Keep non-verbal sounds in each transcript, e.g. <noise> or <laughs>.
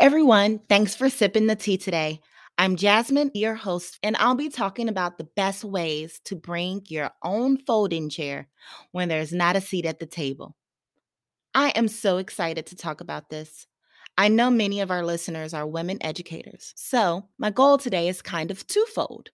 everyone. Thanks for sipping the tea today. I'm Jasmine, your host, and I'll be talking about the best ways to bring your own folding chair when there's not a seat at the table. I am so excited to talk about this. I know many of our listeners are women educators, so my goal today is kind of twofold.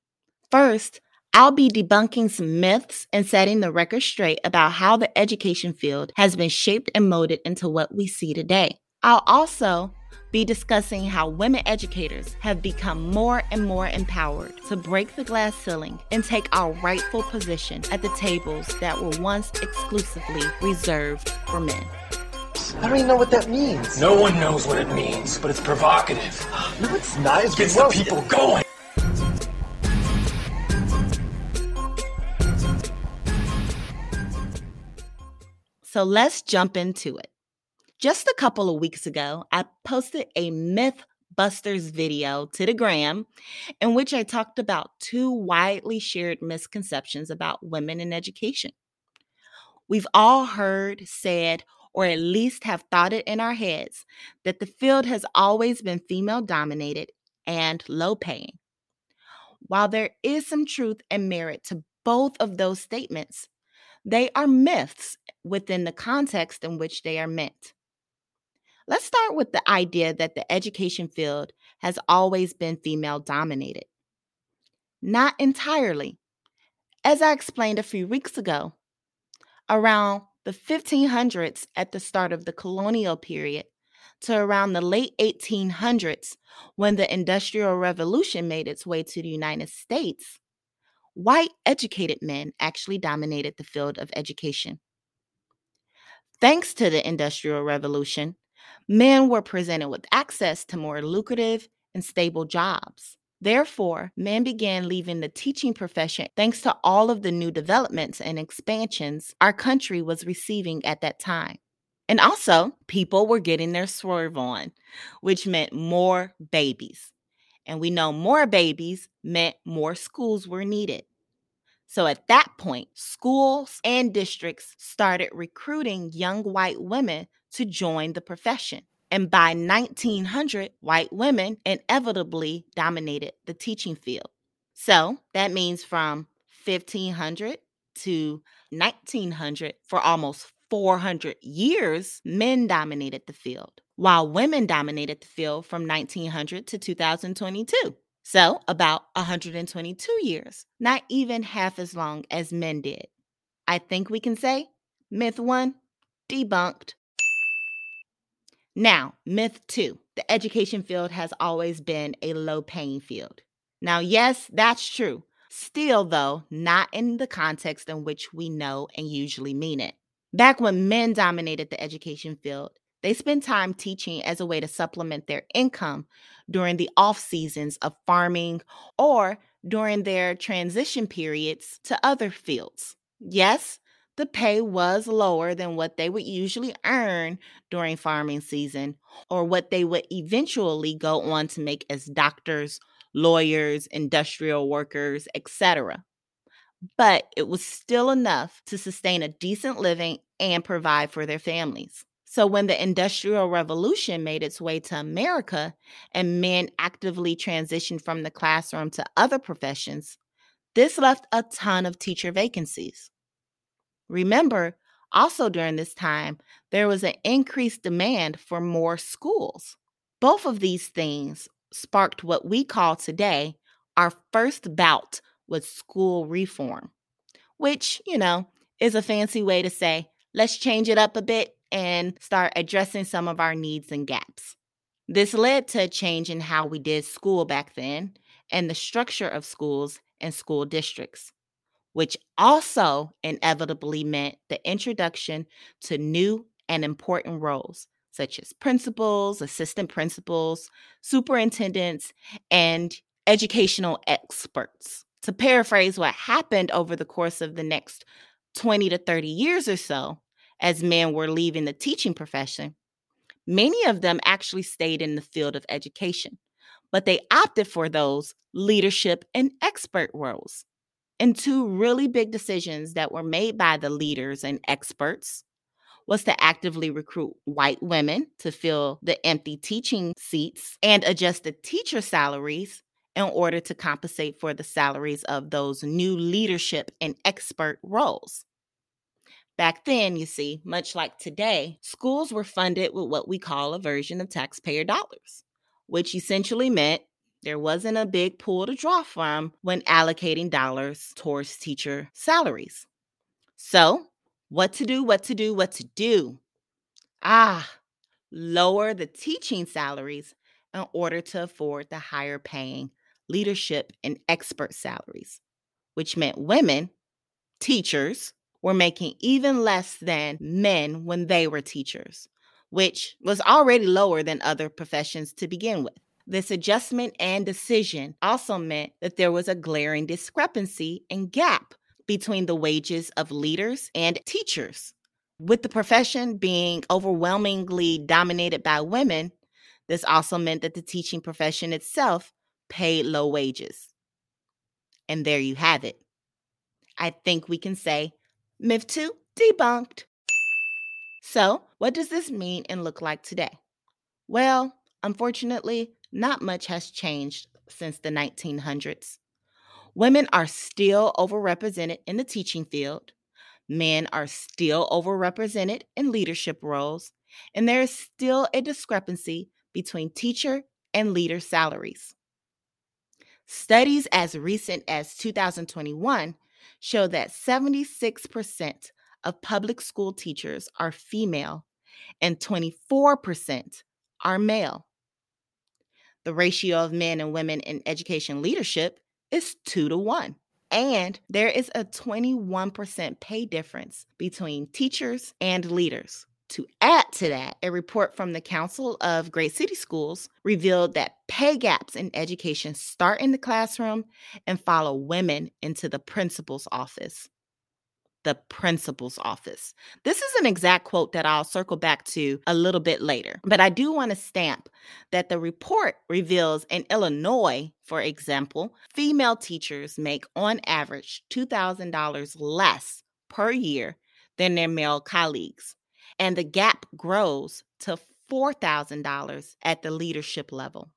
First, I'll be debunking some myths and setting the record straight about how the education field has been shaped and molded into what we see today. I'll also be discussing how women educators have become more and more empowered to break the glass ceiling and take our rightful position at the tables that were once exclusively reserved for men. I don't even know what that means. No one knows what it means, but it's provocative. <gasps> No, it's not. It's Gets the people going. So let's jump into it. Just a couple of weeks ago, I posted a Mythbusters video to the gram in which I talked about two widely shared misconceptions about women in education. We've all heard, said, or at least have thought it in our heads that the field has always been female dominated and low paying. While there is some truth and merit to both of those statements, they are myths within the context in which they are meant. Let's start with the idea that the education field has always been female dominated. Not entirely. As I explained a few weeks ago, around the 1500s at the start of the colonial period to around the late 1800s when the Industrial Revolution made its way to the United States, white educated men actually dominated the field of education. Thanks to the Industrial Revolution, men were presented with access to more lucrative and stable jobs. Therefore, men began leaving the teaching profession thanks to all of the new developments and expansions our country was receiving at that time. And also, people were getting their swerve on, which meant more babies. And we know more babies meant more schools were needed. So at that point, schools and districts started recruiting young white women to join the profession. And by 1900, white women inevitably dominated the teaching field. So that means from 1500 to 1900, for almost 400 years, men dominated the field, while women dominated the field from 1900 to 2022. So, about 122 years, not even half as long as men did. I think we can say myth one debunked. Now, myth two the education field has always been a low paying field. Now, yes, that's true. Still, though, not in the context in which we know and usually mean it. Back when men dominated the education field, they spent time teaching as a way to supplement their income during the off seasons of farming or during their transition periods to other fields. Yes, the pay was lower than what they would usually earn during farming season or what they would eventually go on to make as doctors, lawyers, industrial workers, etc. But it was still enough to sustain a decent living and provide for their families. So, when the Industrial Revolution made its way to America and men actively transitioned from the classroom to other professions, this left a ton of teacher vacancies. Remember, also during this time, there was an increased demand for more schools. Both of these things sparked what we call today our first bout with school reform, which, you know, is a fancy way to say, let's change it up a bit and start addressing some of our needs and gaps. This led to a change in how we did school back then and the structure of schools and school districts, which also inevitably meant the introduction to new and important roles such as principals, assistant principals, superintendents, and educational experts. To paraphrase what happened over the course of the next 20 to 30 years or so, as men were leaving the teaching profession, many of them actually stayed in the field of education, but they opted for those leadership and expert roles. And two really big decisions that were made by the leaders and experts was to actively recruit white women to fill the empty teaching seats and adjust the teacher salaries in order to compensate for the salaries of those new leadership and expert roles. Back then, you see, much like today, schools were funded with what we call a version of taxpayer dollars, which essentially meant there wasn't a big pool to draw from when allocating dollars towards teacher salaries. So, what to do, what to do, what to do? Ah, lower the teaching salaries in order to afford the higher paying leadership and expert salaries, which meant women, teachers, were making even less than men when they were teachers, which was already lower than other professions to begin with. This adjustment and decision also meant that there was a glaring discrepancy and gap between the wages of leaders and teachers. With the profession being overwhelmingly dominated by women, this also meant that the teaching profession itself paid low wages. And there you have it. I think we can say myth two debunked. So, what does this mean and look like today? Well, unfortunately, not much has changed since the 1900s. Women are still overrepresented in the teaching field. Men are still overrepresented in leadership roles, and there is still a discrepancy between teacher and leader salaries. Studies as recent as 2021 show that 76% of public school teachers are female and 24% are male. The ratio of men and women in education leadership is two to one. And there is a 21% pay difference between teachers and leaders. To add to that, a report from the Council of Great City Schools revealed that pay gaps in education start in the classroom and follow women into the principal's office the principal's office. This is an exact quote that I'll circle back to a little bit later, but I do want to stamp that the report reveals in Illinois, for example, female teachers make on average $2,000 less per year than their male colleagues, and the gap grows to $4,000 at the leadership level.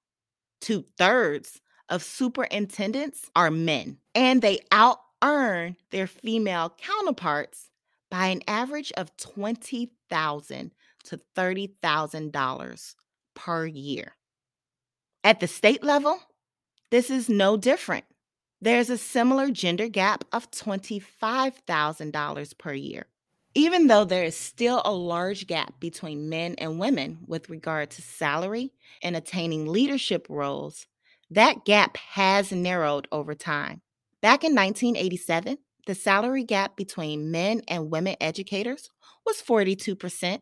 Two thirds of superintendents are men, and they out earn their female counterparts by an average of 20,000 to $30,000 per year. At the state level, this is no different. There's a similar gender gap of $25,000 per year. Even though there is still a large gap between men and women with regard to salary and attaining leadership roles, that gap has narrowed over time. Back in 1987, the salary gap between men and women educators was 42%,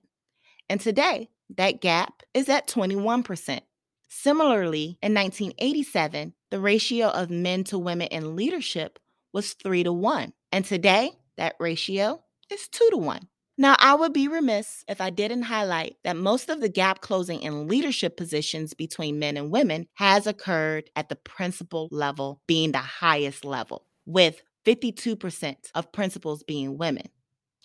and today that gap is at 21%. Similarly, in 1987, the ratio of men to women in leadership was 3 to 1, and today that ratio is 2 to 1. Now, I would be remiss if I didn't highlight that most of the gap closing in leadership positions between men and women has occurred at the principal level, being the highest level, with 52% of principals being women.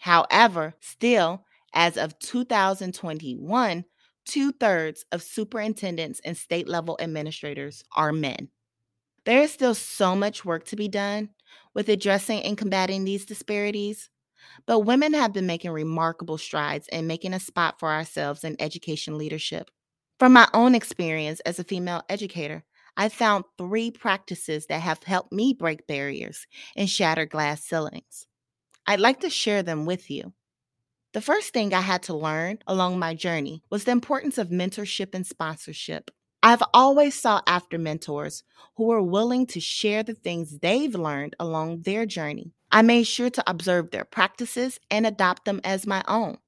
However, still, as of 2021, two thirds of superintendents and state level administrators are men. There is still so much work to be done with addressing and combating these disparities, but women have been making remarkable strides in making a spot for ourselves in education leadership. From my own experience as a female educator, I found three practices that have helped me break barriers and shatter glass ceilings. I'd like to share them with you. The first thing I had to learn along my journey was the importance of mentorship and sponsorship. I've always sought after mentors who were willing to share the things they've learned along their journey. I made sure to observe their practices and adopt them as my own.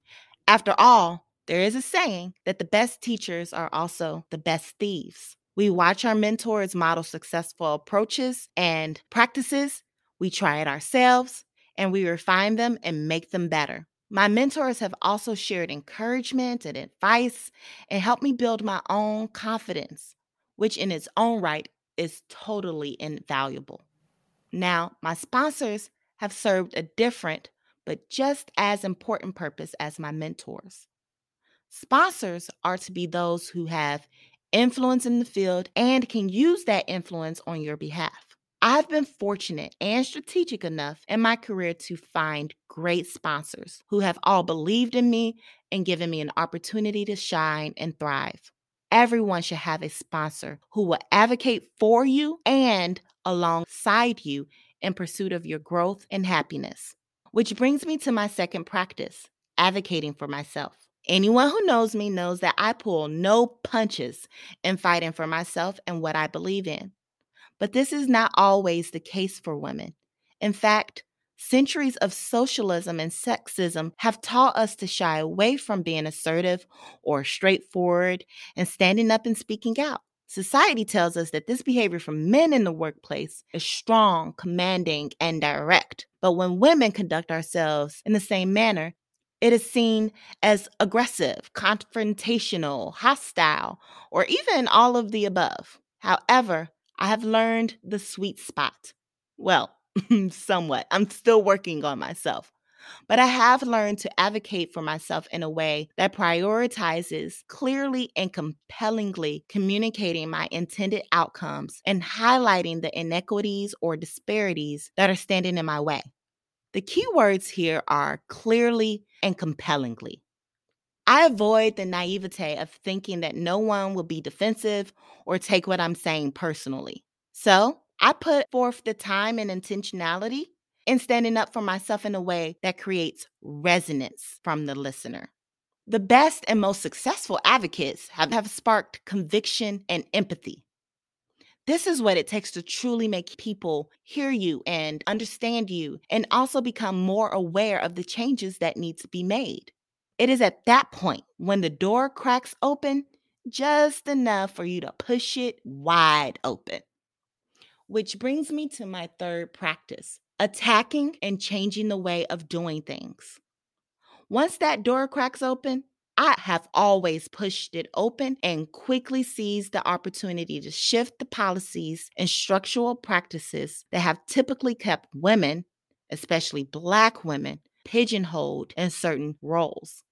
After all, there is a saying that the best teachers are also the best thieves. We watch our mentors model successful approaches and practices, we try it ourselves, and we refine them and make them better. My mentors have also shared encouragement and advice and helped me build my own confidence, which in its own right is totally invaluable. Now, my sponsors have served a different but just as important purpose as my mentors. Sponsors are to be those who have influence in the field and can use that influence on your behalf. I've been fortunate and strategic enough in my career to find great sponsors who have all believed in me and given me an opportunity to shine and thrive. Everyone should have a sponsor who will advocate for you and alongside you in pursuit of your growth and happiness. Which brings me to my second practice advocating for myself. Anyone who knows me knows that I pull no punches in fighting for myself and what I believe in. But this is not always the case for women. In fact, centuries of socialism and sexism have taught us to shy away from being assertive or straightforward and standing up and speaking out. Society tells us that this behavior from men in the workplace is strong, commanding, and direct. But when women conduct ourselves in the same manner, it is seen as aggressive, confrontational, hostile, or even all of the above. However, I have learned the sweet spot. Well, <laughs> somewhat. I'm still working on myself. But I have learned to advocate for myself in a way that prioritizes clearly and compellingly communicating my intended outcomes and highlighting the inequities or disparities that are standing in my way. The key words here are clearly and compellingly. I avoid the naivete of thinking that no one will be defensive or take what I'm saying personally. So I put forth the time and intentionality in standing up for myself in a way that creates resonance from the listener. The best and most successful advocates have, have sparked conviction and empathy. This is what it takes to truly make people hear you and understand you, and also become more aware of the changes that need to be made. It is at that point when the door cracks open just enough for you to push it wide open. Which brings me to my third practice attacking and changing the way of doing things. Once that door cracks open, I have always pushed it open and quickly seized the opportunity to shift the policies and structural practices that have typically kept women, especially Black women, pigeonholed in certain roles.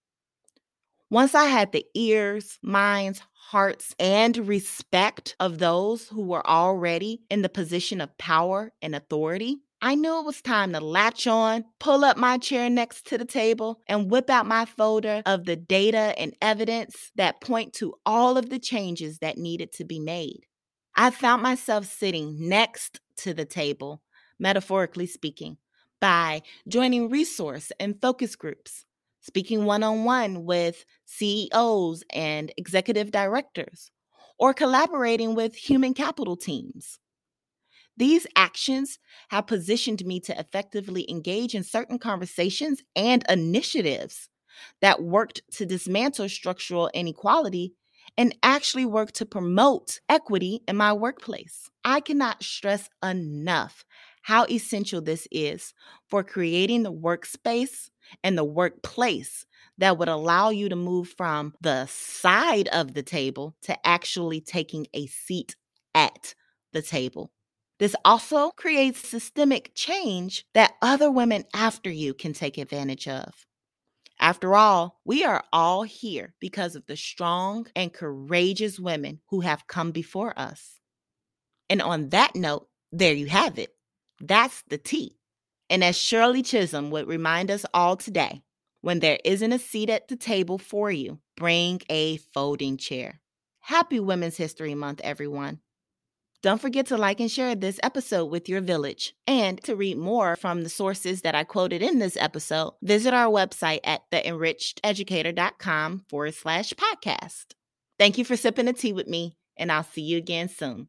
Once I had the ears, minds, hearts, and respect of those who were already in the position of power and authority, I knew it was time to latch on, pull up my chair next to the table, and whip out my folder of the data and evidence that point to all of the changes that needed to be made. I found myself sitting next to the table, metaphorically speaking, by joining resource and focus groups, speaking one on one with CEOs and executive directors, or collaborating with human capital teams. These actions have positioned me to effectively engage in certain conversations and initiatives that worked to dismantle structural inequality and actually work to promote equity in my workplace. I cannot stress enough how essential this is for creating the workspace and the workplace that would allow you to move from the side of the table to actually taking a seat at the table. This also creates systemic change that other women after you can take advantage of. After all, we are all here because of the strong and courageous women who have come before us. And on that note, there you have it. That's the tea. And as Shirley Chisholm would remind us all today, when there isn't a seat at the table for you, bring a folding chair. Happy Women's History Month, everyone. Don't forget to like and share this episode with your village. And to read more from the sources that I quoted in this episode, visit our website at theenrichededucator.com forward slash podcast. Thank you for sipping a tea with me, and I'll see you again soon.